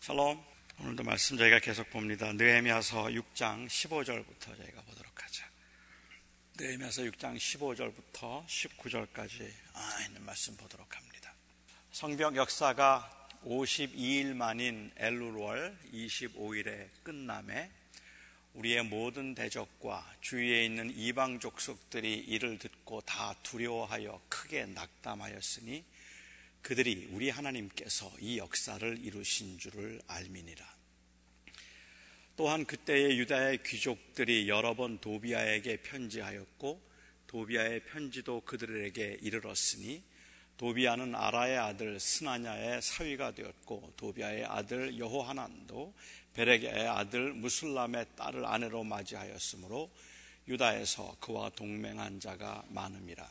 샬롬. 오늘도 말씀 저희가 계속 봅니다. 느헤미야서 6장 15절부터 저희가 보도록 하죠. 느헤미야서 6장 15절부터 19절까지 아, 있는 말씀 보도록 합니다. 성벽 역사가 52일 만인 엘룰월 25일에 끝남에 우리의 모든 대적과 주위에 있는 이방 족속들이 이를 듣고 다 두려워하여 크게 낙담하였으니 그들이 우리 하나님께서 이 역사를 이루신 줄을 알미니라. 또한 그때의 유다의 귀족들이 여러 번 도비아에게 편지하였고 도비아의 편지도 그들에게 이르렀으니 도비아는 아라의 아들 스나냐의 사위가 되었고 도비아의 아들 여호하난도 베레게의 아들 무슬람의 딸을 아내로 맞이하였으므로 유다에서 그와 동맹한 자가 많음이라.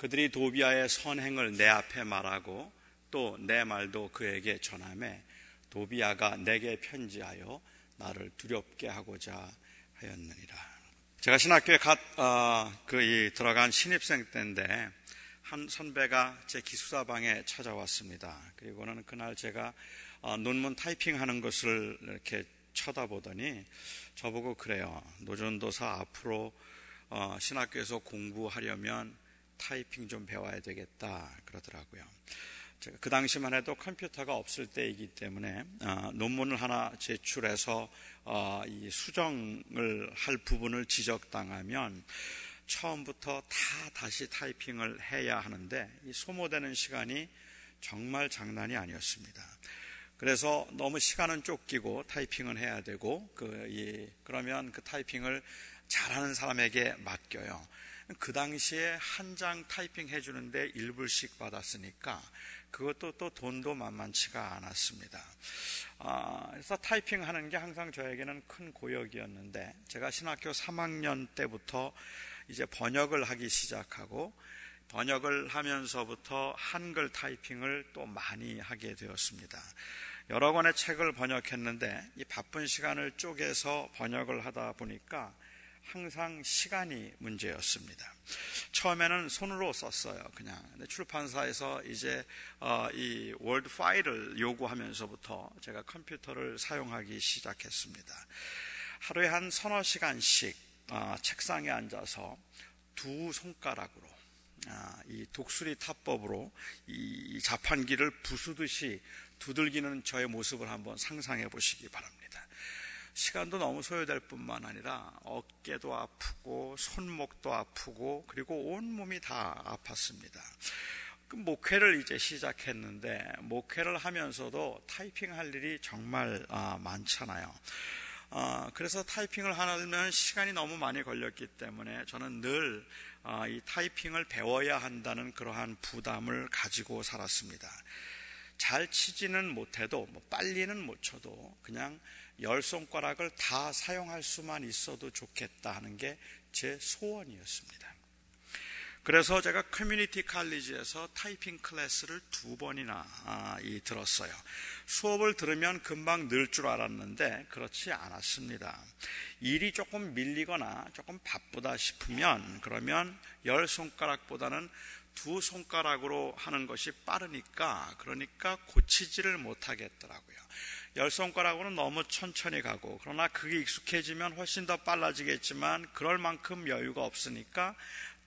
그들이 도비아의 선행을 내 앞에 말하고 또 내 말도 그에게 전함에 도비아가 내게 편지하여 나를 두렵게 하고자 하였느니라. 제가 신학교에 갓, 어, 그, 들어간 신입생 때인데, 한 선배가 제 기숙사방에 찾아왔습니다. 그리고는 그날 제가 어, 논문 타이핑하는 것을 이렇게 쳐다보더니 저보고 그래요. 노전도사 앞으로 어, 신학교에서 공부하려면 타이핑 좀 배워야 되겠다 그러더라고요. 제가 그 당시만 해도 컴퓨터가 없을 때이기 때문에 어, 논문을 하나 제출해서 어, 이 수정을 할 부분을 지적당하면 처음부터 다 다시 타이핑을 해야 하는데 이 소모되는 시간이 정말 장난이 아니었습니다. 그래서 너무 시간은 쫓기고 타이핑은 해야 되고 그, 이, 그러면 그 타이핑을 잘하는 사람에게 맡겨요. 그 당시에 한 장 타이핑 해주는데 1불씩 받았으니까 그것도 또 돈도 만만치가 않았습니다. 아, 그래서 타이핑 하는 게 항상 저에게는 큰 고역이었는데 제가 신학교 3학년 때부터 이제 번역을 하기 시작하고 번역을 하면서부터 한글 타이핑을 또 많이 하게 되었습니다. 여러 권의 책을 번역했는데 이 바쁜 시간을 쪼개서 번역을 하다 보니까 항상 시간이 문제였습니다. 처음에는 손으로 썼어요. 그냥 출판사에서 이제 어, 이 월드 파일을 요구하면서부터 제가 컴퓨터를 사용하기 시작했습니다. 하루에 한 서너 시간씩 어, 책상에 앉아서 두 손가락으로 아, 이 독수리 타법으로 이 자판기를 부수듯이 두들기는 저의 모습을 한번 상상해 보시기 바랍니다. 시간도 너무 소요될 뿐만 아니라 어깨도 아프고 손목도 아프고 그리고 온 몸이 다 아팠습니다. 그 목회를 이제 시작했는데 목회를 하면서도 타이핑 할 일이 정말 아, 많잖아요. 아, 그래서 타이핑을 하면 시간이 너무 많이 걸렸기 때문에 저는 늘이 아, 타이핑을 배워야 한다는 그러한 부담을 가지고 살았습니다. 잘 치지는 못해도 뭐 빨리는 못 쳐도 그냥 열 손가락을 다 사용할 수만 있어도 좋겠다 하는 게 제 소원이었습니다. 그래서 제가 커뮤니티 칼리지에서 타이핑 클래스를 두 번이나 아, 들었어요. 수업을 들으면 금방 늘 줄 알았는데 그렇지 않았습니다. 일이 조금 밀리거나 조금 바쁘다 싶으면 그러면 열 손가락보다는 두 손가락으로 하는 것이 빠르니까 그러니까 고치지를 못하겠더라고요. 열 손가락으로는 너무 천천히 가고 그러나 그게 익숙해지면 훨씬 더 빨라지겠지만 그럴 만큼 여유가 없으니까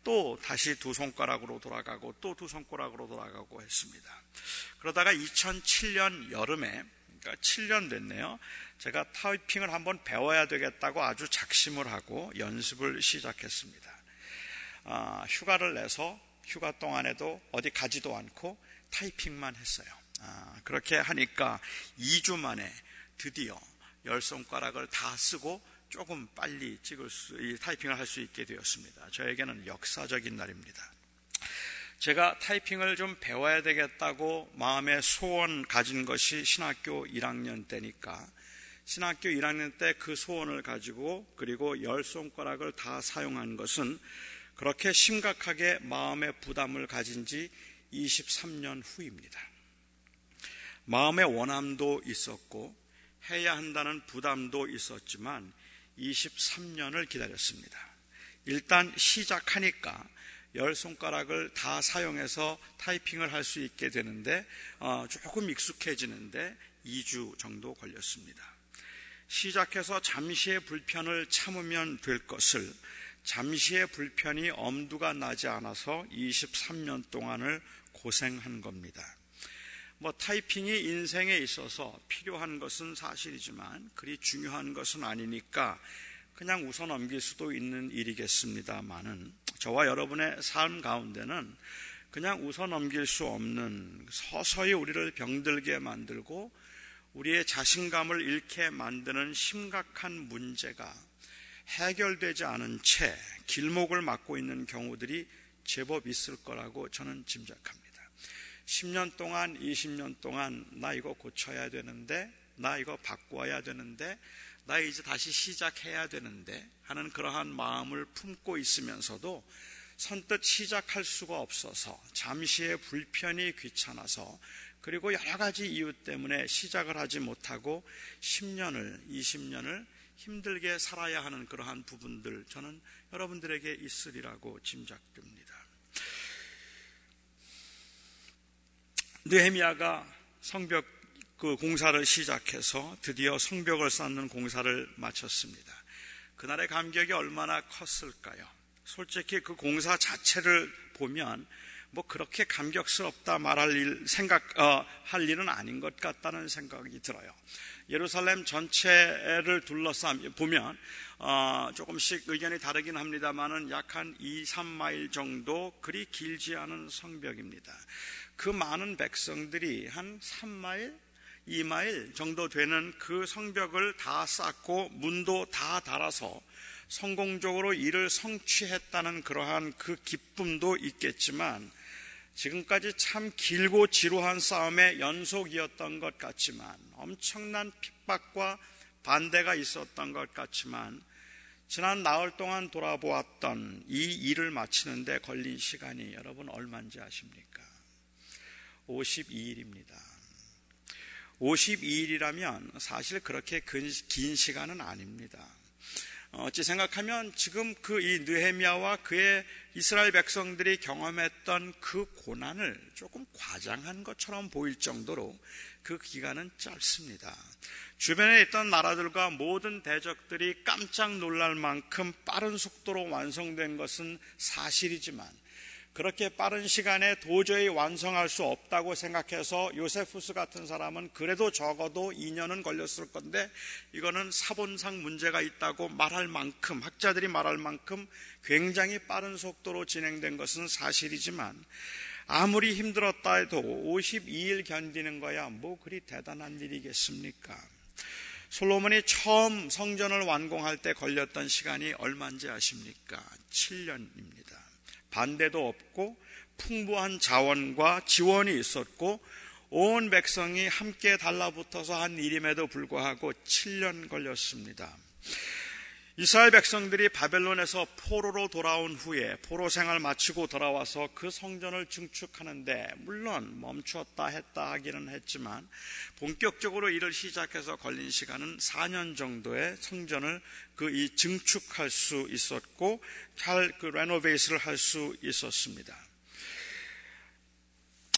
또 다시 두 손가락으로 돌아가고 또 두 손가락으로 돌아가고 했습니다. 그러다가 2007년 여름에 그러니까 7년 됐네요. 제가 타이핑을 한번 배워야 되겠다고 아주 작심을 하고 연습을 시작했습니다. 아, 휴가를 내서 휴가 동안에도 어디 가지도 않고 타이핑만 했어요. 아, 그렇게 하니까 2주 만에 드디어 열 손가락을 다 쓰고 조금 빨리 찍을 수, 타이핑을 할 수 있게 되었습니다. 저에게는 역사적인 날입니다. 제가 타이핑을 좀 배워야 되겠다고 마음의 소원 가진 것이 신학교 1학년 때니까 신학교 1학년 때 그 소원을 가지고 그리고 열 손가락을 다 사용한 것은 그렇게 심각하게 마음의 부담을 가진 지 23년 후입니다. 마음의 원함도 있었고 해야 한다는 부담도 있었지만 23년을 기다렸습니다. 일단 시작하니까 열 손가락을 다 사용해서 타이핑을 할 수 있게 되는데 어, 조금 익숙해지는데 2주 정도 걸렸습니다. 시작해서 잠시의 불편을 참으면 될 것을 잠시의 불편이 엄두가 나지 않아서 23년 동안을 고생한 겁니다. 뭐 타이핑이 인생에 있어서 필요한 것은 사실이지만 그리 중요한 것은 아니니까 그냥 웃어 넘길 수도 있는 일이겠습니다만은 저와 여러분의 삶 가운데는 그냥 웃어 넘길 수 없는 서서히 우리를 병들게 만들고 우리의 자신감을 잃게 만드는 심각한 문제가 해결되지 않은 채 길목을 막고 있는 경우들이 제법 있을 거라고 저는 짐작합니다. 10년 동안, 20년 동안 나 이거 고쳐야 되는데, 나 이거 바꿔야 되는데, 나 이제 다시 시작해야 되는데 하는 그러한 마음을 품고 있으면서도 선뜻 시작할 수가 없어서 잠시의 불편이 귀찮아서 그리고 여러 가지 이유 때문에 시작을 하지 못하고 10년을, 20년을 힘들게 살아야 하는 그러한 부분들 저는 여러분들에게 있으리라고 짐작됩니다. 느헤미야가 성벽 그 공사를 시작해서 드디어 성벽을 쌓는 공사를 마쳤습니다. 그날의 감격이 얼마나 컸을까요? 솔직히 그 공사 자체를 보면 뭐 그렇게 감격스럽다 말할 일, 생각, 어, 할 일은 아닌 것 같다는 생각이 들어요. 예루살렘 전체를 둘러싸면 보면 어, 조금씩 의견이 다르긴 합니다만은 약 한 2, 3마일 정도 그리 길지 않은 성벽입니다. 그 많은 백성들이 한 3마일, 2마일 정도 되는 그 성벽을 다 쌓고 문도 다 달아서 성공적으로 일을 성취했다는 그러한 그 기쁨도 있겠지만 지금까지 참 길고 지루한 싸움의 연속이었던 것 같지만 엄청난 핍박과 반대가 있었던 것 같지만 지난 나흘 동안 돌아보았던 이 일을 마치는데 걸린 시간이 여러분 얼마인지 아십니까? 52일입니다. 52일이라면 사실 그렇게 긴 시간은 아닙니다. 어찌 생각하면 지금 그 이 느헤미야와 그의 이스라엘 백성들이 경험했던 그 고난을 조금 과장한 것처럼 보일 정도로 그 기간은 짧습니다. 주변에 있던 나라들과 모든 대적들이 깜짝 놀랄 만큼 빠른 속도로 완성된 것은 사실이지만 그렇게 빠른 시간에 도저히 완성할 수 없다고 생각해서 요세푸스 같은 사람은 그래도 적어도 2년은 걸렸을 건데 이거는 사본상 문제가 있다고 말할 만큼 학자들이 말할 만큼 굉장히 빠른 속도로 진행된 것은 사실이지만 아무리 힘들었다 해도 52일 견디는 거야 뭐 그리 대단한 일이겠습니까? 솔로몬이 처음 성전을 완공할 때 걸렸던 시간이 얼마인지 아십니까? 7년입니다. 반대도 없고 풍부한 자원과 지원이 있었고 온 백성이 함께 달라붙어서 한 일임에도 불구하고 7년 걸렸습니다. 이스라엘 백성들이 바벨론에서 포로로 돌아온 후에 포로 생활 마치고 돌아와서 그 성전을 증축하는데 물론 멈추었다 했다 하기는 했지만 본격적으로 일을 시작해서 걸린 시간은 4년 정도의 성전을 그 이 증축할 수 있었고 잘 그 레노베이스를 할 수 있었습니다.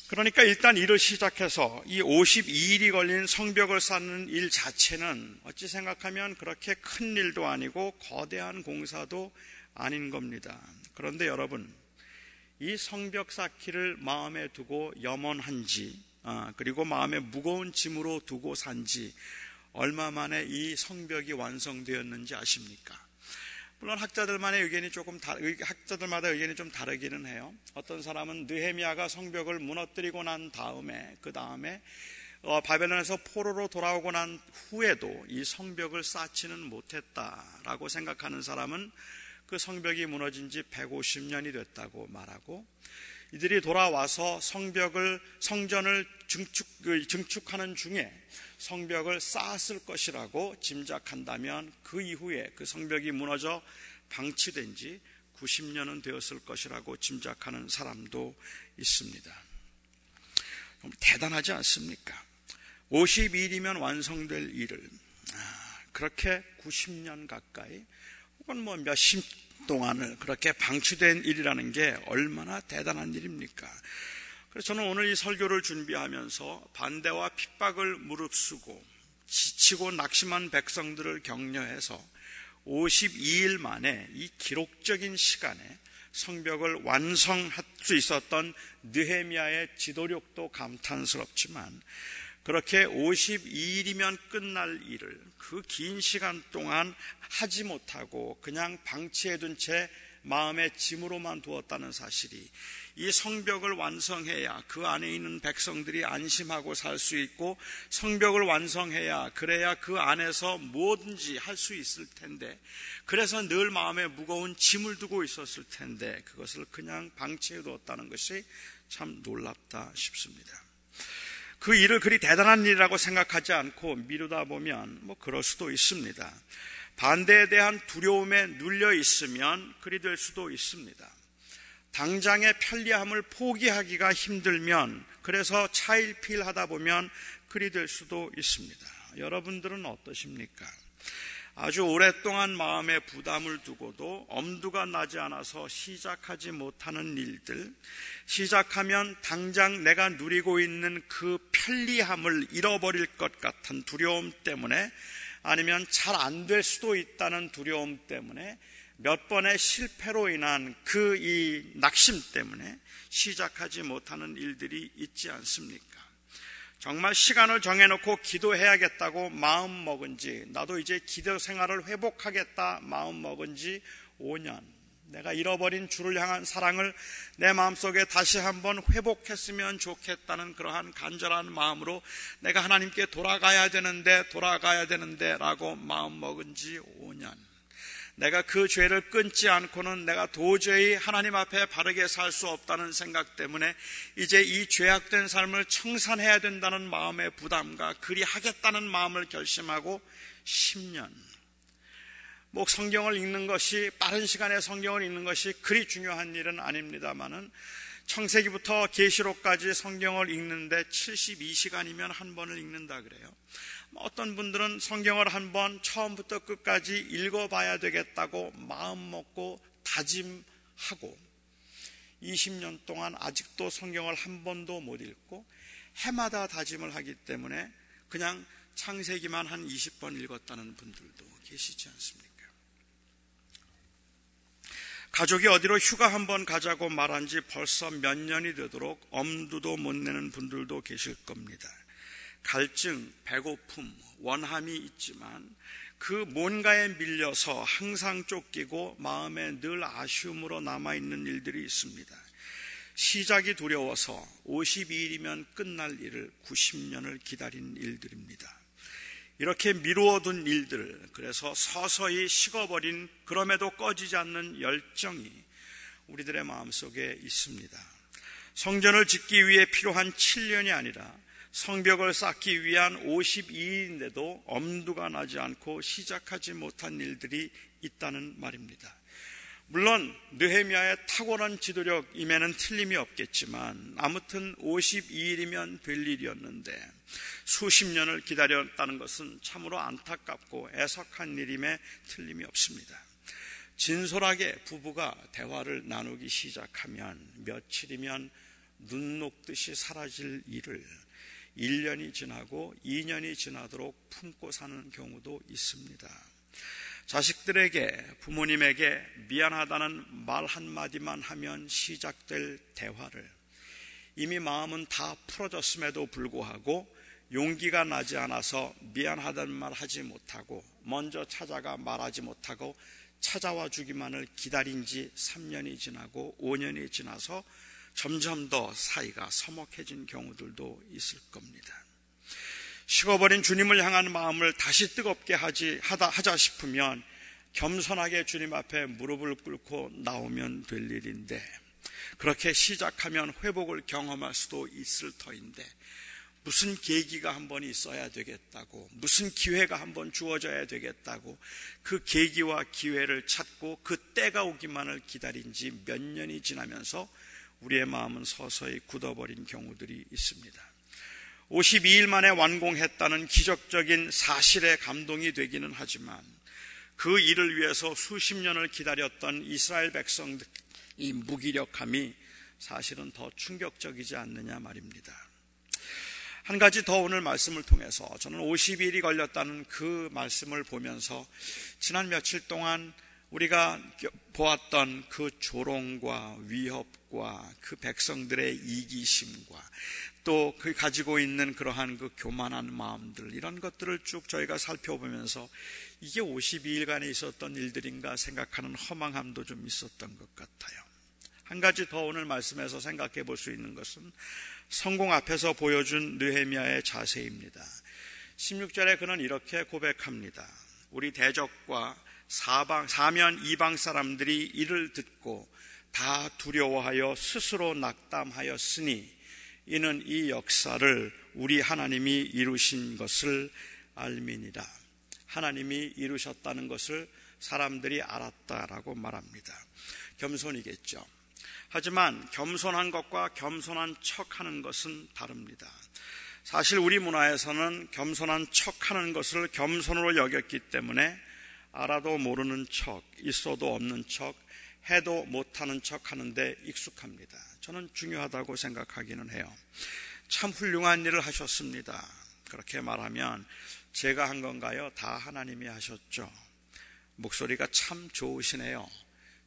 그러니까 일단 일을 시작해서 이 52일이 걸린 성벽을 쌓는 일 자체는 어찌 생각하면 그렇게 큰 일도 아니고 거대한 공사도 아닌 겁니다. 그런데 여러분, 이 성벽 쌓기를 마음에 두고 염원한지, 아, 그리고 마음에 무거운 짐으로 두고 산지, 얼마 만에 이 성벽이 완성되었는지 아십니까? 물론 학자들만의 의견이 조금 다, 학자들마다 의견이 좀 다르기는 해요. 어떤 사람은 느헤미야가 성벽을 무너뜨리고 난 다음에 그 다음에 어, 바벨론에서 포로로 돌아오고 난 후에도 이 성벽을 쌓지는 못했다라고 생각하는 사람은 그 성벽이 무너진 지 150년이 됐다고 말하고 이들이 돌아와서 성벽을 성전을 증축 그 증축하는 중에 성벽을 쌓았을 것이라고 짐작한다면 그 이후에 그 성벽이 무너져 방치된 지 90년은 되었을 것이라고 짐작하는 사람도 있습니다. 대단하지 않습니까? 50일이면 완성될 일을 아, 그렇게 90년 가까이 혹은 뭐 몇십 동안을 그렇게 방치된 일이라는 게 얼마나 대단한 일입니까? 그래서 저는 오늘 이 설교를 준비하면서 반대와 핍박을 무릅쓰고 지치고 낙심한 백성들을 격려해서 52일 만에 이 기록적인 시간에 성벽을 완성할 수 있었던 느헤미야의 지도력도 감탄스럽지만 그렇게 52일이면 끝날 일을 그 긴 시간 동안 하지 못하고 그냥 방치해둔 채 마음의 짐으로만 두었다는 사실이 이 성벽을 완성해야 그 안에 있는 백성들이 안심하고 살 수 있고 성벽을 완성해야 그래야 그 안에서 뭐든지 할 수 있을 텐데 그래서 늘 마음에 무거운 짐을 두고 있었을 텐데 그것을 그냥 방치해 두었다는 것이 참 놀랍다 싶습니다. 그 일을 그리 대단한 일이라고 생각하지 않고 미루다 보면 뭐 그럴 수도 있습니다. 반대에 대한 두려움에 눌려 있으면 그리 될 수도 있습니다. 당장의 편리함을 포기하기가 힘들면 그래서 차일피일하다 보면 그리 될 수도 있습니다. 여러분들은 어떠십니까? 아주 오랫동안 마음에 부담을 두고도 엄두가 나지 않아서 시작하지 못하는 일들, 시작하면 당장 내가 누리고 있는 그 편리함을 잃어버릴 것 같은 두려움 때문에 아니면 잘 안 될 수도 있다는 두려움 때문에 몇 번의 실패로 인한 그 이 낙심 때문에 시작하지 못하는 일들이 있지 않습니까? 정말 시간을 정해놓고 기도해야겠다고 마음 먹은 지, 나도 이제 기도 생활을 회복하겠다 마음 먹은 지 5년. 내가 잃어버린 주를 향한 사랑을 내 마음속에 다시 한번 회복했으면 좋겠다는 그러한 간절한 마음으로 내가 하나님께 돌아가야 되는데, 돌아가야 되는데 라고 마음 먹은 지 5년. 내가 그 죄를 끊지 않고는 내가 도저히 하나님 앞에 바르게 살 수 없다는 생각 때문에 이제 이 죄악된 삶을 청산해야 된다는 마음의 부담과 그리 하겠다는 마음을 결심하고 10년. 뭐 성경을 읽는 것이 빠른 시간에 성경을 읽는 것이 그리 중요한 일은 아닙니다만은 청세기부터 계시록까지 성경을 읽는데 72시간이면 한 번을 읽는다 그래요. 어떤 분들은 성경을 한번 처음부터 끝까지 읽어봐야 되겠다고 마음 먹고 다짐하고 20년 동안 아직도 성경을 한 번도 못 읽고 해마다 다짐을 하기 때문에 그냥 창세기만 한 20번 읽었다는 분들도 계시지 않습니까? 가족이 어디로 휴가 한번 가자고 말한 지 벌써 몇 년이 되도록 엄두도 못 내는 분들도 계실 겁니다. 갈증, 배고픔, 원함이 있지만 그 뭔가에 밀려서 항상 쫓기고 마음에 늘 아쉬움으로 남아있는 일들이 있습니다. 시작이 두려워서 52일이면 끝날 일을 90년을 기다린 일들입니다. 이렇게 미루어둔 일들, 그래서 서서히 식어버린 그럼에도 꺼지지 않는 열정이 우리들의 마음속에 있습니다. 성전을 짓기 위해 필요한 7년이 아니라 성벽을 쌓기 위한 52일인데도 엄두가 나지 않고 시작하지 못한 일들이 있다는 말입니다. 물론 느헤미야의 탁월한 지도력임에는 틀림이 없겠지만 아무튼 52일이면 될 일이었는데 수십 년을 기다렸다는 것은 참으로 안타깝고 애석한 일임에 틀림이 없습니다. 진솔하게 부부가 대화를 나누기 시작하면 며칠이면 눈 녹듯이 사라질 일을 1년이 지나고 2년이 지나도록 품고 사는 경우도 있습니다. 자식들에게 부모님에게 미안하다는 말 한마디만 하면 시작될 대화를 이미 마음은 다 풀어졌음에도 불구하고 용기가 나지 않아서 미안하다는 말 하지 못하고 먼저 찾아가 말하지 못하고 찾아와 주기만을 기다린 지 3년이 지나고 5년이 지나서 점점 더 사이가 서먹해진 경우들도 있을 겁니다. 식어버린 주님을 향한 마음을 다시 뜨겁게 하지, 하다, 하자 싶으면 겸손하게 주님 앞에 무릎을 꿇고 나오면 될 일인데, 그렇게 시작하면 회복을 경험할 수도 있을 터인데, 무슨 계기가 한 번 있어야 되겠다고, 무슨 기회가 한 번 주어져야 되겠다고, 그 계기와 기회를 찾고 그 때가 오기만을 기다린 지 몇 년이 지나면서 우리의 마음은 서서히 굳어버린 경우들이 있습니다. 52일 만에 완공했다는 기적적인 사실에 감동이 되기는 하지만 그 일을 위해서 수십 년을 기다렸던 이스라엘 백성의 무기력함이 사실은 더 충격적이지 않느냐 말입니다. 한 가지 더 오늘 말씀을 통해서 저는 50일이 걸렸다는 그 말씀을 보면서 지난 며칠 동안 우리가 보았던 그 조롱과 위협과 그 백성들의 이기심과 또 그 가지고 있는 그러한 그 교만한 마음들 이런 것들을 쭉 저희가 살펴보면서 이게 52일간에 있었던 일들인가 생각하는 허망함도 좀 있었던 것 같아요. 한 가지 더 오늘 말씀에서 생각해 볼 수 있는 것은 성공 앞에서 보여준 느헤미야의 자세입니다. 16절에 그는 이렇게 고백합니다. 우리 대적과 사방, 사면 이방 사람들이 이를 듣고 다 두려워하여 스스로 낙담하였으니 이는 이 역사를 우리 하나님이 이루신 것을 알미니라. 하나님이 이루셨다는 것을 사람들이 알았다라고 말합니다. 겸손이겠죠. 하지만 겸손한 것과 겸손한 척 하는 것은 다릅니다. 사실 우리 문화에서는 겸손한 척 하는 것을 겸손으로 여겼기 때문에 알아도 모르는 척, 있어도 없는 척, 해도 못하는 척 하는데 익숙합니다. 저는 중요하다고 생각하기는 해요. 참 훌륭한 일을 하셨습니다. 그렇게 말하면 제가 한 건가요? 다 하나님이 하셨죠. 목소리가 참 좋으시네요.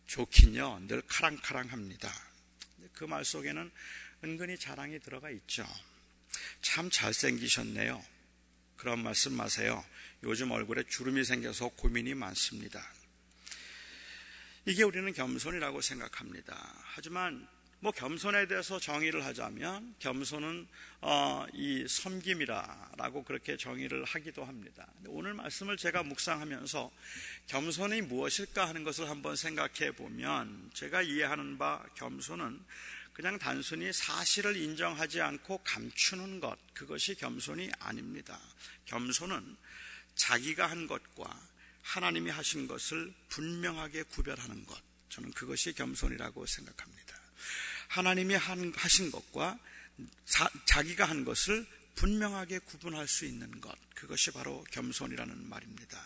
좋긴요. 늘 카랑카랑합니다. 그 말 속에는 은근히 자랑이 들어가 있죠. 참 잘생기셨네요. 그런 말씀 마세요. 요즘 얼굴에 주름이 생겨서 고민이 많습니다. 이게 우리는 겸손이라고 생각합니다. 하지만 뭐 겸손에 대해서 정의를 하자면 겸손은 어, 이 섬김이라라고 그렇게 정의를 하기도 합니다. 오늘 말씀을 제가 묵상하면서 겸손이 무엇일까 하는 것을 한번 생각해 보면 제가 이해하는 바 겸손은 그냥 단순히 사실을 인정하지 않고 감추는 것 그것이 겸손이 아닙니다. 겸손은 자기가 한 것과 하나님이 하신 것을 분명하게 구별하는 것 저는 그것이 겸손이라고 생각합니다. 하나님이 한, 하신 것과 자, 자기가 한 것을 분명하게 구분할 수 있는 것. 그것이 바로 겸손이라는 말입니다.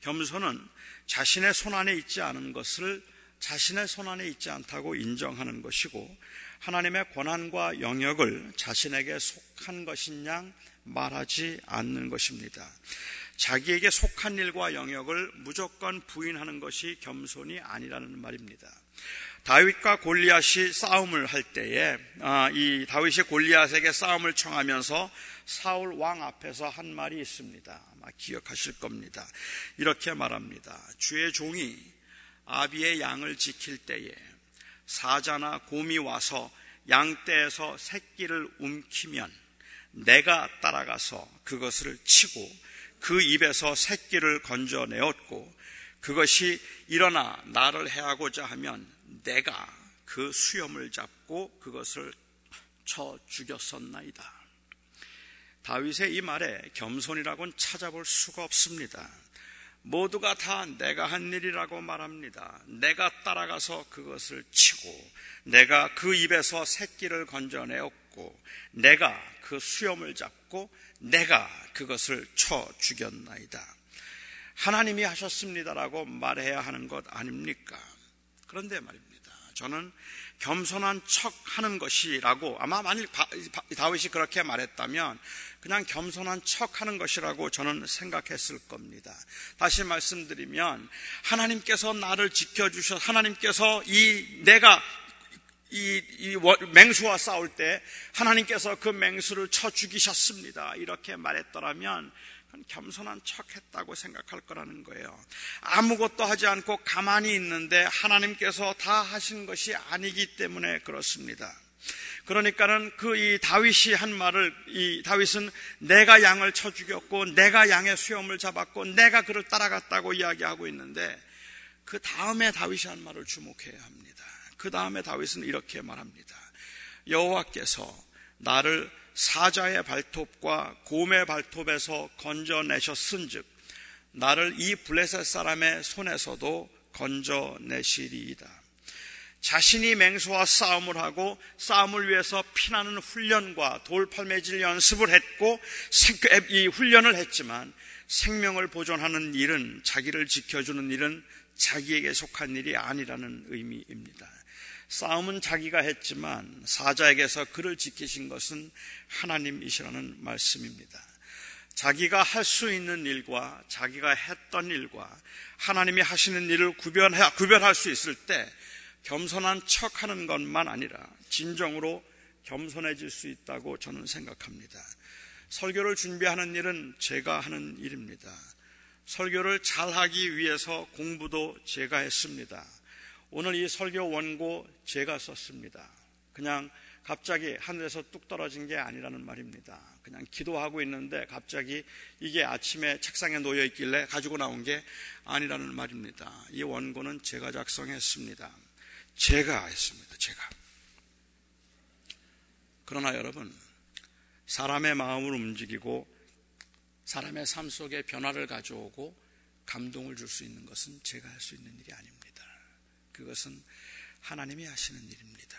겸손은 자신의 손 안에 있지 않은 것을 자신의 손 안에 있지 않다고 인정하는 것이고 하나님의 권한과 영역을 자신에게 속한 것인 양 말하지 않는 것입니다. 자기에게 속한 일과 영역을 무조건 부인하는 것이 겸손이 아니라는 말입니다. 다윗과 골리앗이 싸움을 할 때에 아, 이 다윗이 골리앗에게 싸움을 청하면서 사울 왕 앞에서 한 말이 있습니다. 아마 기억하실 겁니다. 이렇게 말합니다. 주의 종이 아비의 양을 지킬 때에 사자나 곰이 와서 양떼에서 새끼를 움키면 내가 따라가서 그것을 치고 그 입에서 새끼를 건져내었고 그것이 일어나 나를 해하고자 하면 내가 그 수염을 잡고 그것을 쳐 죽였었나이다. 다윗의 이 말에 겸손이라고는 찾아볼 수가 없습니다. 모두가 다 내가 한 일이라고 말합니다. 내가 따라가서 그것을 치고, 내가 그 입에서 새끼를 건져내었고, 내가 그 수염을 잡고, 내가 그것을 쳐 죽였나이다. 하나님이 하셨습니다라고 말해야 하는 것 아닙니까? 그런데 말입니다. 저는 겸손한 척 하는 것이라고 아마 만일 다윗이 그렇게 말했다면 그냥 겸손한 척 하는 것이라고 저는 생각했을 겁니다. 다시 말씀드리면 하나님께서 나를 지켜주셔 하나님께서 이 내가 이, 이 맹수와 싸울 때 하나님께서 그 맹수를 쳐 죽이셨습니다. 이렇게 말했더라면 겸손한 척 했다고 생각할 거라는 거예요. 아무것도 하지 않고 가만히 있는데 하나님께서 다 하신 것이 아니기 때문에 그렇습니다. 그러니까는 그 이 다윗이 한 말을 이 다윗은 내가 양을 쳐 죽였고 내가 양의 수염을 잡았고 내가 그를 따라갔다고 이야기하고 있는데 그 다음에 다윗이 한 말을 주목해야 합니다. 그 다음에 다윗은 이렇게 말합니다. 여호와께서 나를 사자의 발톱과 곰의 발톱에서 건져내셨은즉 나를 이 블레셋 사람의 손에서도 건져내시리이다. 자신이 맹수와 싸움을 하고 싸움을 위해서 피나는 훈련과 돌팔매질 연습을 했고 이 훈련을 했지만 생명을 보존하는 일은 자기를 지켜주는 일은 자기에게 속한 일이 아니라는 의미입니다. 싸움은 자기가 했지만 사자에게서 그를 지키신 것은 하나님이시라는 말씀입니다. 자기가 할 수 있는 일과 자기가 했던 일과 하나님이 하시는 일을 구별해, 구별할 수 있을 때 겸손한 척 하는 것만 아니라 진정으로 겸손해질 수 있다고 저는 생각합니다. 설교를 준비하는 일은 제가 하는 일입니다. 설교를 잘하기 위해서 공부도 제가 했습니다. 오늘 이 설교 원고 제가 썼습니다. 그냥 갑자기 하늘에서 뚝 떨어진 게 아니라는 말입니다. 그냥 기도하고 있는데 갑자기 이게 아침에 책상에 놓여 있길래 가지고 나온 게 아니라는 말입니다. 이 원고는 제가 작성했습니다. 제가 했습니다. 제가. 그러나 여러분, 사람의 마음을 움직이고 사람의 삶 속에 변화를 가져오고 감동을 줄 수 있는 것은 제가 할 수 있는 일이 아닙니다. 그것은 하나님이 하시는 일입니다.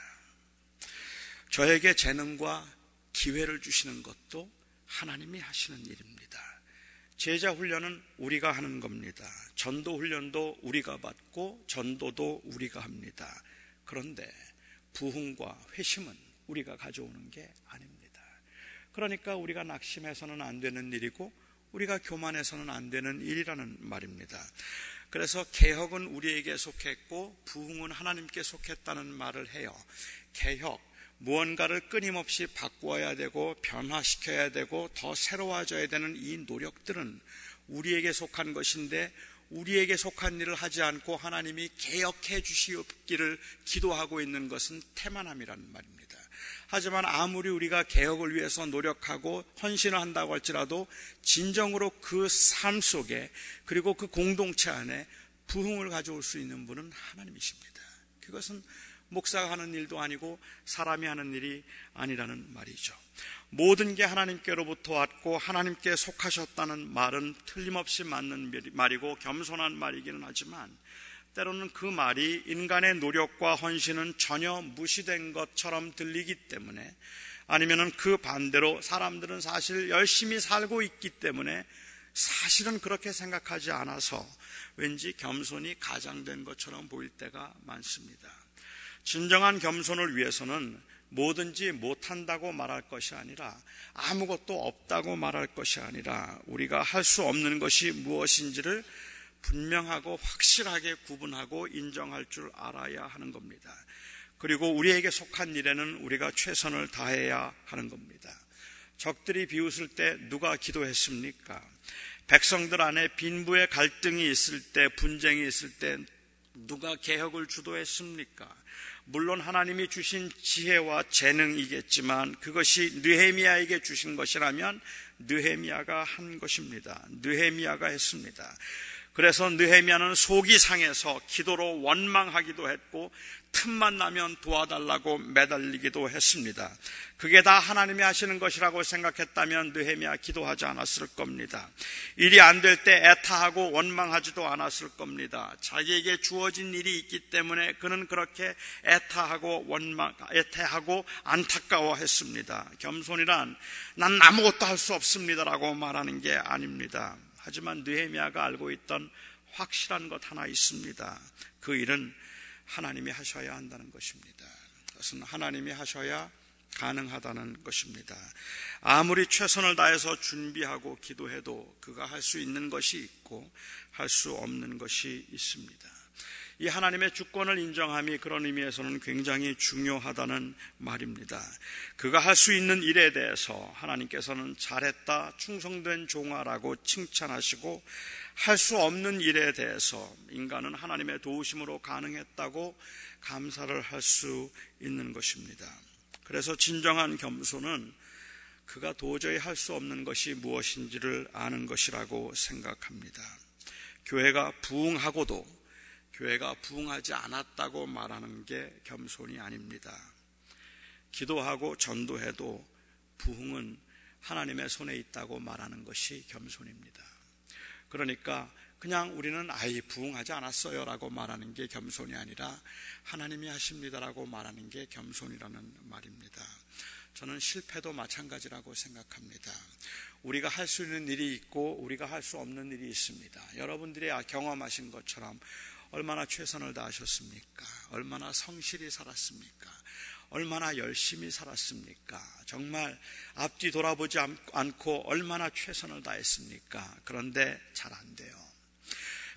저에게 재능과 기회를 주시는 것도 하나님이 하시는 일입니다. 제자 훈련은 우리가 하는 겁니다. 전도 훈련도 우리가 받고 전도도 우리가 합니다. 그런데 부흥과 회심은 우리가 가져오는 게 아닙니다. 그러니까 우리가 낙심해서는 안 되는 일이고 우리가 교만해서는 안 되는 일이라는 말입니다. 그래서 개혁은 우리에게 속했고 부흥은 하나님께 속했다는 말을 해요. 개혁, 무언가를 끊임없이 바꾸어야 되고 변화시켜야 되고 더 새로워져야 되는 이 노력들은 우리에게 속한 것인데 우리에게 속한 일을 하지 않고 하나님이 개혁해 주시기를 기도하고 있는 것은 태만함이라는 말입니다. 하지만 아무리 우리가 개혁을 위해서 노력하고 헌신을 한다고 할지라도 진정으로 그 삶 속에 그리고 그 공동체 안에 부흥을 가져올 수 있는 분은 하나님이십니다. 그것은 목사가 하는 일도 아니고 사람이 하는 일이 아니라는 말이죠. 모든 게 하나님께로부터 왔고 하나님께 속하셨다는 말은 틀림없이 맞는 말이고 겸손한 말이기는 하지만 때로는 그 말이 인간의 노력과 헌신은 전혀 무시된 것처럼 들리기 때문에 아니면은 그 반대로 사람들은 사실 열심히 살고 있기 때문에 사실은 그렇게 생각하지 않아서 왠지 겸손이 가장된 것처럼 보일 때가 많습니다. 진정한 겸손을 위해서는 뭐든지 못한다고 말할 것이 아니라 아무것도 없다고 말할 것이 아니라 우리가 할 수 없는 것이 무엇인지를 분명하고 확실하게 구분하고 인정할 줄 알아야 하는 겁니다. 그리고 우리에게 속한 일에는 우리가 최선을 다해야 하는 겁니다. 적들이 비웃을 때 누가 기도했습니까? 백성들 안에 빈부의 갈등이 있을 때, 분쟁이 있을 때 누가 개혁을 주도했습니까? 물론 하나님이 주신 지혜와 재능이겠지만 그것이 느헤미야에게 주신 것이라면 느헤미야가 한 것입니다. 느헤미야가 했습니다. 그래서 느헤미야는 속이 상해서 기도로 원망하기도 했고 틈만 나면 도와달라고 매달리기도 했습니다. 그게 다 하나님이 하시는 것이라고 생각했다면 느헤미야 기도하지 않았을 겁니다. 일이 안 될 때 애타하고 원망하지도 않았을 겁니다. 자기에게 주어진 일이 있기 때문에 그는 그렇게 애타하고 원망, 애태하고 안타까워했습니다. 겸손이란 난 아무것도 할 수 없습니다라고 말하는 게 아닙니다. 하지만 느헤미야가 알고 있던 확실한 것 하나 있습니다. 그 일은 하나님이 하셔야 한다는 것입니다. 그것은 하나님이 하셔야 가능하다는 것입니다. 아무리 최선을 다해서 준비하고 기도해도 그가 할 수 있는 것이 있고 할 수 없는 것이 있습니다. 이 하나님의 주권을 인정함이 그런 의미에서는 굉장히 중요하다는 말입니다. 그가 할 수 있는 일에 대해서 하나님께서는 잘했다, 충성된 종아라고 칭찬하시고 할 수 없는 일에 대해서 인간은 하나님의 도우심으로 가능했다고 감사를 할 수 있는 것입니다. 그래서 진정한 겸손은 그가 도저히 할 수 없는 것이 무엇인지를 아는 것이라고 생각합니다. 교회가 부흥하고도 교회가 부흥하지 않았다고 말하는 게 겸손이 아닙니다. 기도하고 전도해도 부흥은 하나님의 손에 있다고 말하는 것이 겸손입니다. 그러니까 그냥 우리는 아이 부흥하지 않았어요라고 말하는 게 겸손이 아니라 하나님이 하십니다라고 말하는 게 겸손이라는 말입니다. 저는 실패도 마찬가지라고 생각합니다. 우리가 할 수 있는 일이 있고 우리가 할 수 없는 일이 있습니다. 여러분들이 경험하신 것처럼 얼마나 최선을 다하셨습니까? 얼마나 성실히 살았습니까? 얼마나 열심히 살았습니까? 정말 앞뒤 돌아보지 않고 얼마나 최선을 다했습니까? 그런데 잘 안 돼요.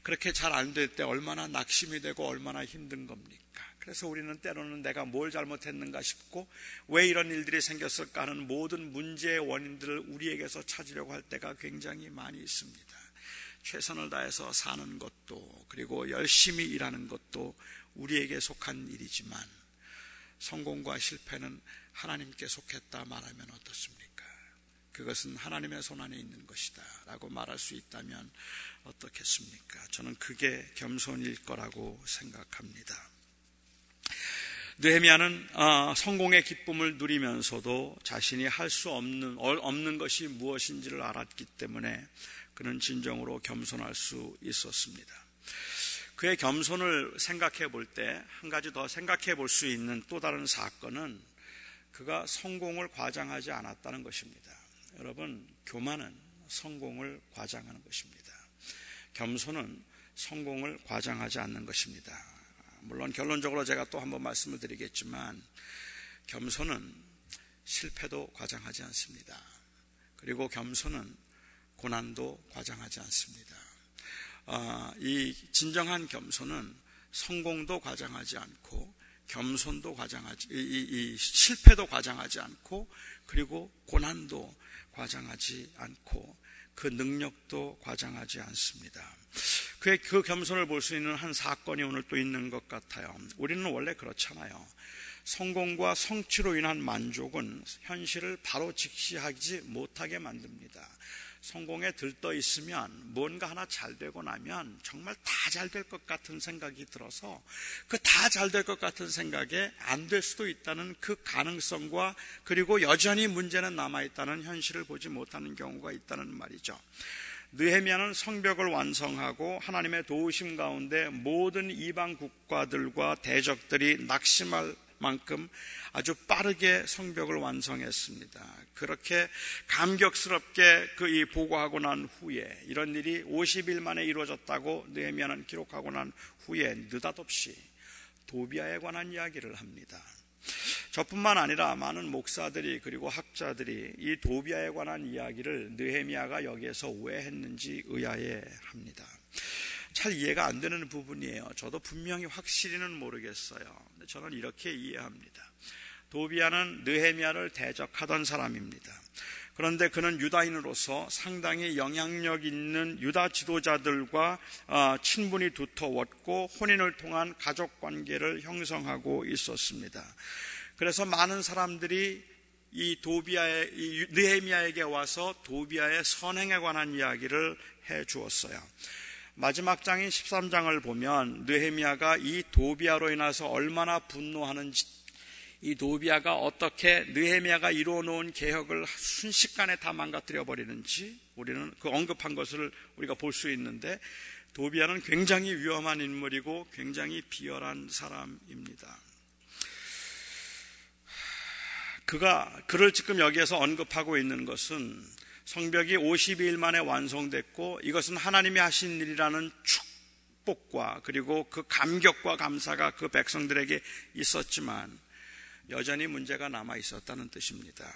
그렇게 잘 안 될 때 얼마나 낙심이 되고 얼마나 힘든 겁니까? 그래서 우리는 때로는 내가 뭘 잘못했는가 싶고 왜 이런 일들이 생겼을까 하는 모든 문제의 원인들을 우리에게서 찾으려고 할 때가 굉장히 많이 있습니다. 최선을 다해서 사는 것도 그리고 열심히 일하는 것도 우리에게 속한 일이지만 성공과 실패는 하나님께 속했다 말하면 어떻습니까? 그것은 하나님의 손 안에 있는 것이다 라고 말할 수 있다면 어떻겠습니까? 저는 그게 겸손일 거라고 생각합니다. 느헤미야는 어, 성공의 기쁨을 누리면서도 자신이 할 수 없는 없는 것이 무엇인지를 알았기 때문에 그는 진정으로 겸손할 수 있었습니다. 그의 겸손을 생각해 볼 때 한 가지 더 생각해 볼 수 있는 또 다른 사건은 그가 성공을 과장하지 않았다는 것입니다. 여러분, 교만은 성공을 과장하는 것입니다. 겸손은 성공을 과장하지 않는 것입니다. 물론 결론적으로 제가 또 한번 말씀을 드리겠지만 겸손은 실패도 과장하지 않습니다. 그리고 겸손은 고난도 과장하지 않습니다. 아, 이 진정한 겸손은 성공도 과장하지 않고 겸손도 과장하지 이, 이, 이 실패도 과장하지 않고 그리고 고난도 과장하지 않고 그 능력도 과장하지 않습니다. 그의 그 겸손을 볼 수 있는 한 사건이 오늘 또 있는 것 같아요. 우리는 원래 그렇잖아요. 성공과 성취로 인한 만족은 현실을 바로 직시하지 못하게 만듭니다. 성공에 들떠 있으면 뭔가 하나 잘 되고 나면 정말 다 잘 될 것 같은 생각이 들어서 그 다 잘 될 것 같은 생각에 안 될 수도 있다는 그 가능성과 그리고 여전히 문제는 남아 있다는 현실을 보지 못하는 경우가 있다는 말이죠. 느헤미야는 성벽을 완성하고 하나님의 도우심 가운데 모든 이방 국가들과 대적들이 낙심할 만큼 아주 빠르게 성벽을 완성했습니다. 그렇게 감격스럽게 그 이 보고하고 난 후에 이런 일이 50일 만에 이루어졌다고 느헤미야는 기록하고 난 후에 느닷없이 도비아에 관한 이야기를 합니다. 저뿐만 아니라 많은 목사들이 그리고 학자들이 이 도비아에 관한 이야기를 느헤미야가 여기에서 왜 했는지 의아해 합니다. 잘 이해가 안 되는 부분이에요. 저도 분명히 확실히는 모르겠어요. 저는 이렇게 이해합니다. 도비아는 느헤미야를 대적하던 사람입니다. 그런데 그는 유다인으로서 상당히 영향력 있는 유다 지도자들과 어, 친분이 두터웠고 혼인을 통한 가족 관계를 형성하고 있었습니다. 그래서 많은 사람들이 이 도비아의 이 느헤미야에게 와서 도비아의 선행에 관한 이야기를 해 주었어요. 마지막 장인 13장을 보면 느헤미야가 이 도비아로 인해서 얼마나 분노하는지 이 도비아가 어떻게 느헤미야가 이루어 놓은 개혁을 순식간에 다 망가뜨려 버리는지 우리는 그 언급한 것을 우리가 볼 수 있는데 도비아는 굉장히 위험한 인물이고 굉장히 비열한 사람입니다. 그가 그를 지금 여기에서 언급하고 있는 것은 성벽이 52일 만에 완성됐고 이것은 하나님이 하신 일이라는 축복과 그리고 그 감격과 감사가 그 백성들에게 있었지만 여전히 문제가 남아 있었다는 뜻입니다.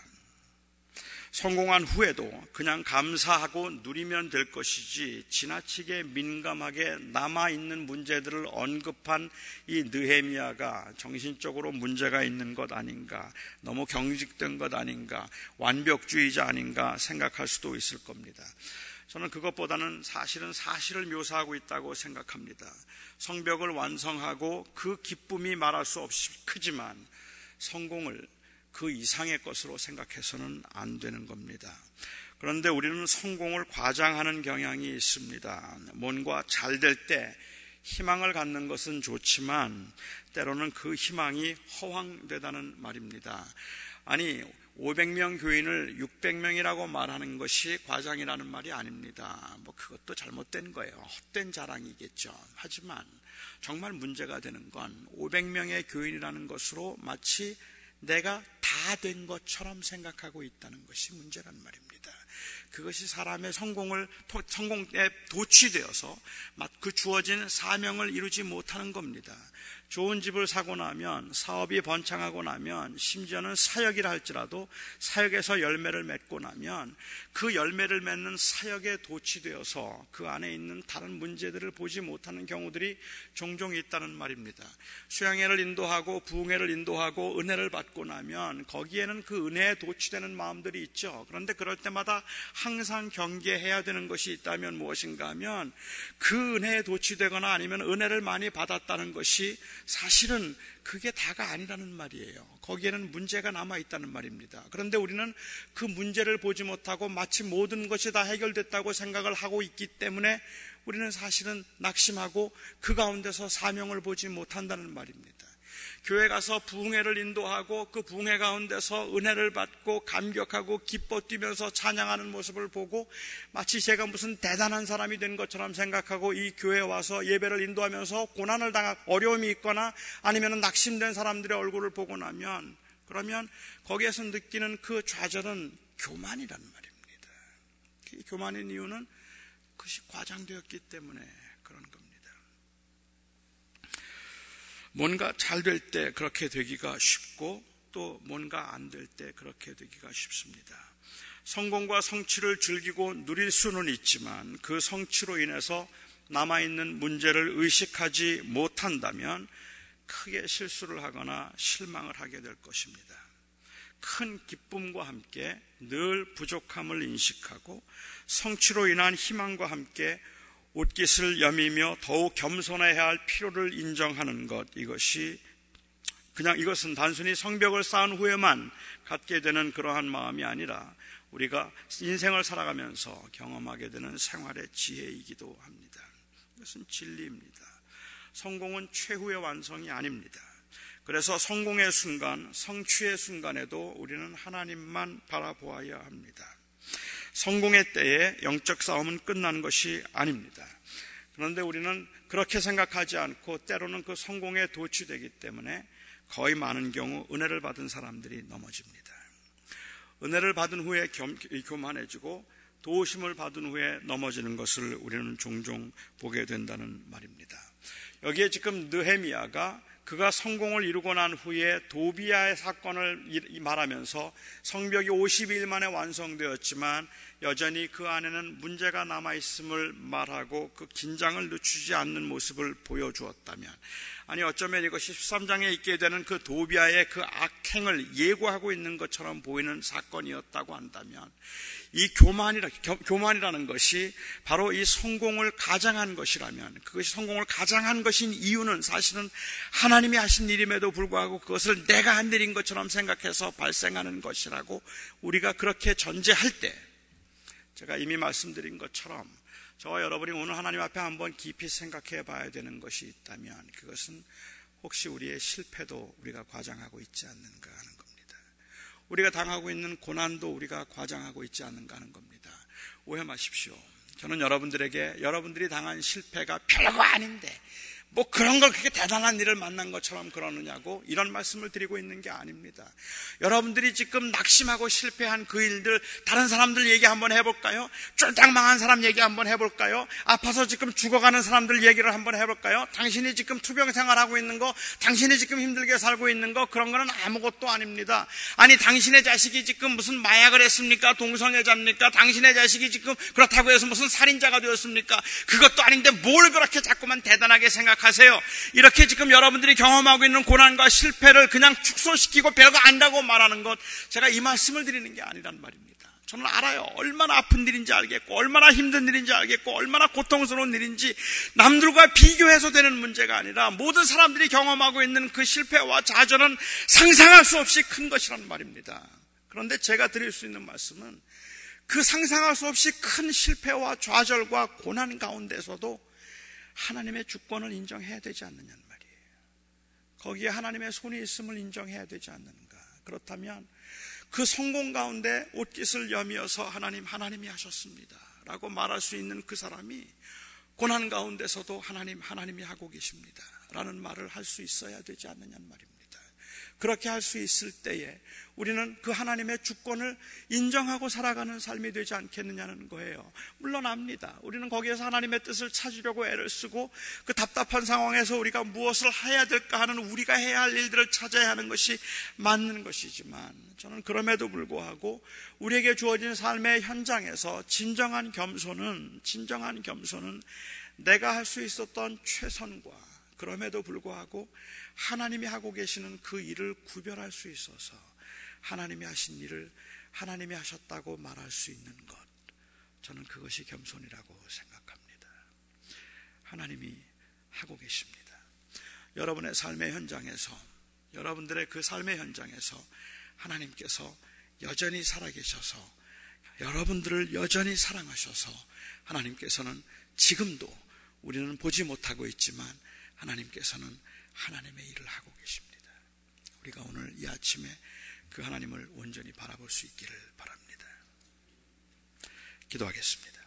성공한 후에도 그냥 감사하고 누리면 될 것이지 지나치게 민감하게 남아 있는 문제들을 언급한 이 느헤미야가 정신적으로 문제가 있는 것 아닌가, 너무 경직된 것 아닌가, 완벽주의자 아닌가 생각할 수도 있을 겁니다. 저는 그것보다는 사실은 사실을 묘사하고 있다고 생각합니다. 성벽을 완성하고 그 기쁨이 말할 수 없이 크지만 성공을 그 이상의 것으로 생각해서는 안 되는 겁니다. 그런데 우리는 성공을 과장하는 경향이 있습니다. 뭔가 잘 될 때 희망을 갖는 것은 좋지만 때로는 그 희망이 허황되다는 말입니다. 아니, 500명 교인을 600명이라고 말하는 것이 과장이라는 말이 아닙니다. 뭐 그것도 잘못된 거예요. 헛된 자랑이겠죠. 하지만 정말 문제가 되는 건 500명의 교인이라는 것으로 마치 내가 다 된 것처럼 생각하고 있다는 것이 문제란 말입니다. 그것이 사람의 성공을 성공에 도취되어서 그 주어진 사명을 이루지 못하는 겁니다. 좋은 집을 사고 나면 사업이 번창하고 나면 심지어는 사역이라 할지라도 사역에서 열매를 맺고 나면 그 열매를 맺는 사역에 도취되어서 그 안에 있는 다른 문제들을 보지 못하는 경우들이 종종 있다는 말입니다. 수양회를 인도하고 부흥회를 인도하고 은혜를 받고 나면 거기에는 그 은혜에 도취되는 마음들이 있죠. 그런데 그럴 때마다 항상 경계해야 되는 것이 있다면 무엇인가 하면 그 은혜에 도취되거나 아니면 은혜를 많이 받았다는 것이 사실은 그게 다가 아니라는 말이에요. 거기에는 문제가 남아 있다는 말입니다. 그런데 우리는 그 문제를 보지 못하고 마치 모든 것이 다 해결됐다고 생각을 하고 있기 때문에 우리는 사실은 낙심하고 그 가운데서 사명을 보지 못한다는 말입니다. 교회 가서 부흥회를 인도하고 그 부흥회 가운데서 은혜를 받고 감격하고 기뻐 뛰면서 찬양하는 모습을 보고 마치 제가 무슨 대단한 사람이 된 것처럼 생각하고 이 교회에 와서 예배를 인도하면서 고난을 당한 어려움이 있거나 아니면 낙심된 사람들의 얼굴을 보고 나면 그러면 거기에서 느끼는 그 좌절은 교만이란 말입니다. 교만인 이유는 그것이 과장되었기 때문에 뭔가 잘 될 때 그렇게 되기가 쉽고 또 뭔가 안 될 때 그렇게 되기가 쉽습니다. 성공과 성취를 즐기고 누릴 수는 있지만 그 성취로 인해서 남아있는 문제를 의식하지 못한다면 크게 실수를 하거나 실망을 하게 될 것입니다. 큰 기쁨과 함께 늘 부족함을 인식하고 성취로 인한 희망과 함께 옷깃을 여미며 더욱 겸손해야 할 필요를 인정하는 것 이것이 그냥 이것은 단순히 성벽을 쌓은 후에만 갖게 되는 그러한 마음이 아니라 우리가 인생을 살아가면서 경험하게 되는 생활의 지혜이기도 합니다. 이것은 진리입니다. 성공은 최후의 완성이 아닙니다. 그래서 성공의 순간, 성취의 순간에도 우리는 하나님만 바라보아야 합니다. 성공의 때에 영적 싸움은 끝나는 것이 아닙니다. 그런데 우리는 그렇게 생각하지 않고 때로는 그 성공에 도취되기 때문에 거의 많은 경우 은혜를 받은 사람들이 넘어집니다. 은혜를 받은 후에 교만해지고 도우심을 받은 후에 넘어지는 것을 우리는 종종 보게 된다는 말입니다. 여기에 지금 느헤미야가 그가 성공을 이루고 난 후에 도비아의 사건을 말하면서 성벽이 50일 만에 완성되었지만 여전히 그 안에는 문제가 남아 있음을 말하고 그 긴장을 늦추지 않는 모습을 보여주었다면 아니 어쩌면 이것이 13장에 있게 되는 그 도비아의 그 악행을 예고하고 있는 것처럼 보이는 사건이었다고 한다면 이 교만이라, 교만이라는 것이 바로 이 성공을 가장한 것이라면 그것이 성공을 가장한 것인 이유는 사실은 하나님이 하신 일임에도 불구하고 그것을 내가 한 일인 것처럼 생각해서 발생하는 것이라고 우리가 그렇게 전제할 때 제가 이미 말씀드린 것처럼 저와 여러분이 오늘 하나님 앞에 한번 깊이 생각해 봐야 되는 것이 있다면 그것은 혹시 우리의 실패도 우리가 과장하고 있지 않는가 하는. 우리가 당하고 있는 고난도 우리가 과장하고 있지 않는가 하는 겁니다. 오해 마십시오. 저는 여러분들에게 여러분들이 당한 실패가 별거 아닌데 뭐 그런 걸 그렇게 대단한 일을 만난 것처럼 그러느냐고 이런 말씀을 드리고 있는 게 아닙니다. 여러분들이 지금 낙심하고 실패한 그 일들 다른 사람들 얘기 한번 해볼까요? 쫄딱 망한 사람 얘기 한번 해볼까요? 아파서 지금 죽어가는 사람들 얘기를 한번 해볼까요? 당신이 지금 투병 생활하고 있는 거, 당신이 지금 힘들게 살고 있는 거 그런 거는 아무것도 아닙니다. 아니 당신의 자식이 지금 무슨 마약을 했습니까? 동성애자입니까? 당신의 자식이 지금 그렇다고 해서 무슨 살인자가 되었습니까? 그것도 아닌데 뭘 그렇게 자꾸만 대단하게 생각 생각하세요? 이렇게 지금 여러분들이 경험하고 있는 고난과 실패를 그냥 축소시키고 별거 안다고 말하는 것, 제가 이 말씀을 드리는 게 아니란 말입니다. 저는 알아요. 얼마나 아픈 일인지 알겠고, 얼마나 힘든 일인지 알겠고, 얼마나 고통스러운 일인지 남들과 비교해서 되는 문제가 아니라 모든 사람들이 경험하고 있는 그 실패와 좌절은 상상할 수 없이 큰 것이란 말입니다. 그런데 제가 드릴 수 있는 말씀은 그 상상할 수 없이 큰 실패와 좌절과 고난 가운데서도 하나님의 주권을 인정해야 되지 않느냐는 말이에요. 거기에 하나님의 손이 있음을 인정해야 되지 않는가. 그렇다면 그 성공 가운데 옷깃을 여미어서 하나님, 하나님이 하셨습니다. 라고 말할 수 있는 그 사람이 고난 가운데서도 하나님, 하나님이 하고 계십니다. 라는 말을 할 수 있어야 되지 않느냐는 말입니다. 그렇게 할 수 있을 때에 우리는 그 하나님의 주권을 인정하고 살아가는 삶이 되지 않겠느냐는 거예요. 물론 압니다. 우리는 거기에서 하나님의 뜻을 찾으려고 애를 쓰고 그 답답한 상황에서 우리가 무엇을 해야 될까 하는 우리가 해야 할 일들을 찾아야 하는 것이 맞는 것이지만 저는 그럼에도 불구하고 우리에게 주어진 삶의 현장에서 진정한 겸손은 진정한 겸손은 내가 할 수 있었던 최선과 그럼에도 불구하고 하나님이 하고 계시는 그 일을 구별할 수 있어서 하나님이 하신 일을 하나님이 하셨다고 말할 수 있는 것. 저는 그것이 겸손이라고 생각합니다. 하나님이 하고 계십니다. 여러분의 삶의 현장에서, 여러분들의 그 삶의 현장에서 하나님께서 여전히 살아계셔서 여러분들을 여전히 사랑하셔서 하나님께서는 지금도 우리는 보지 못하고 있지만 하나님께서는 하나님의 일을 하고 계십니다. 우리가 오늘 이 아침에 그 하나님을 온전히 바라볼 수 있기를 바랍니다. 기도하겠습니다.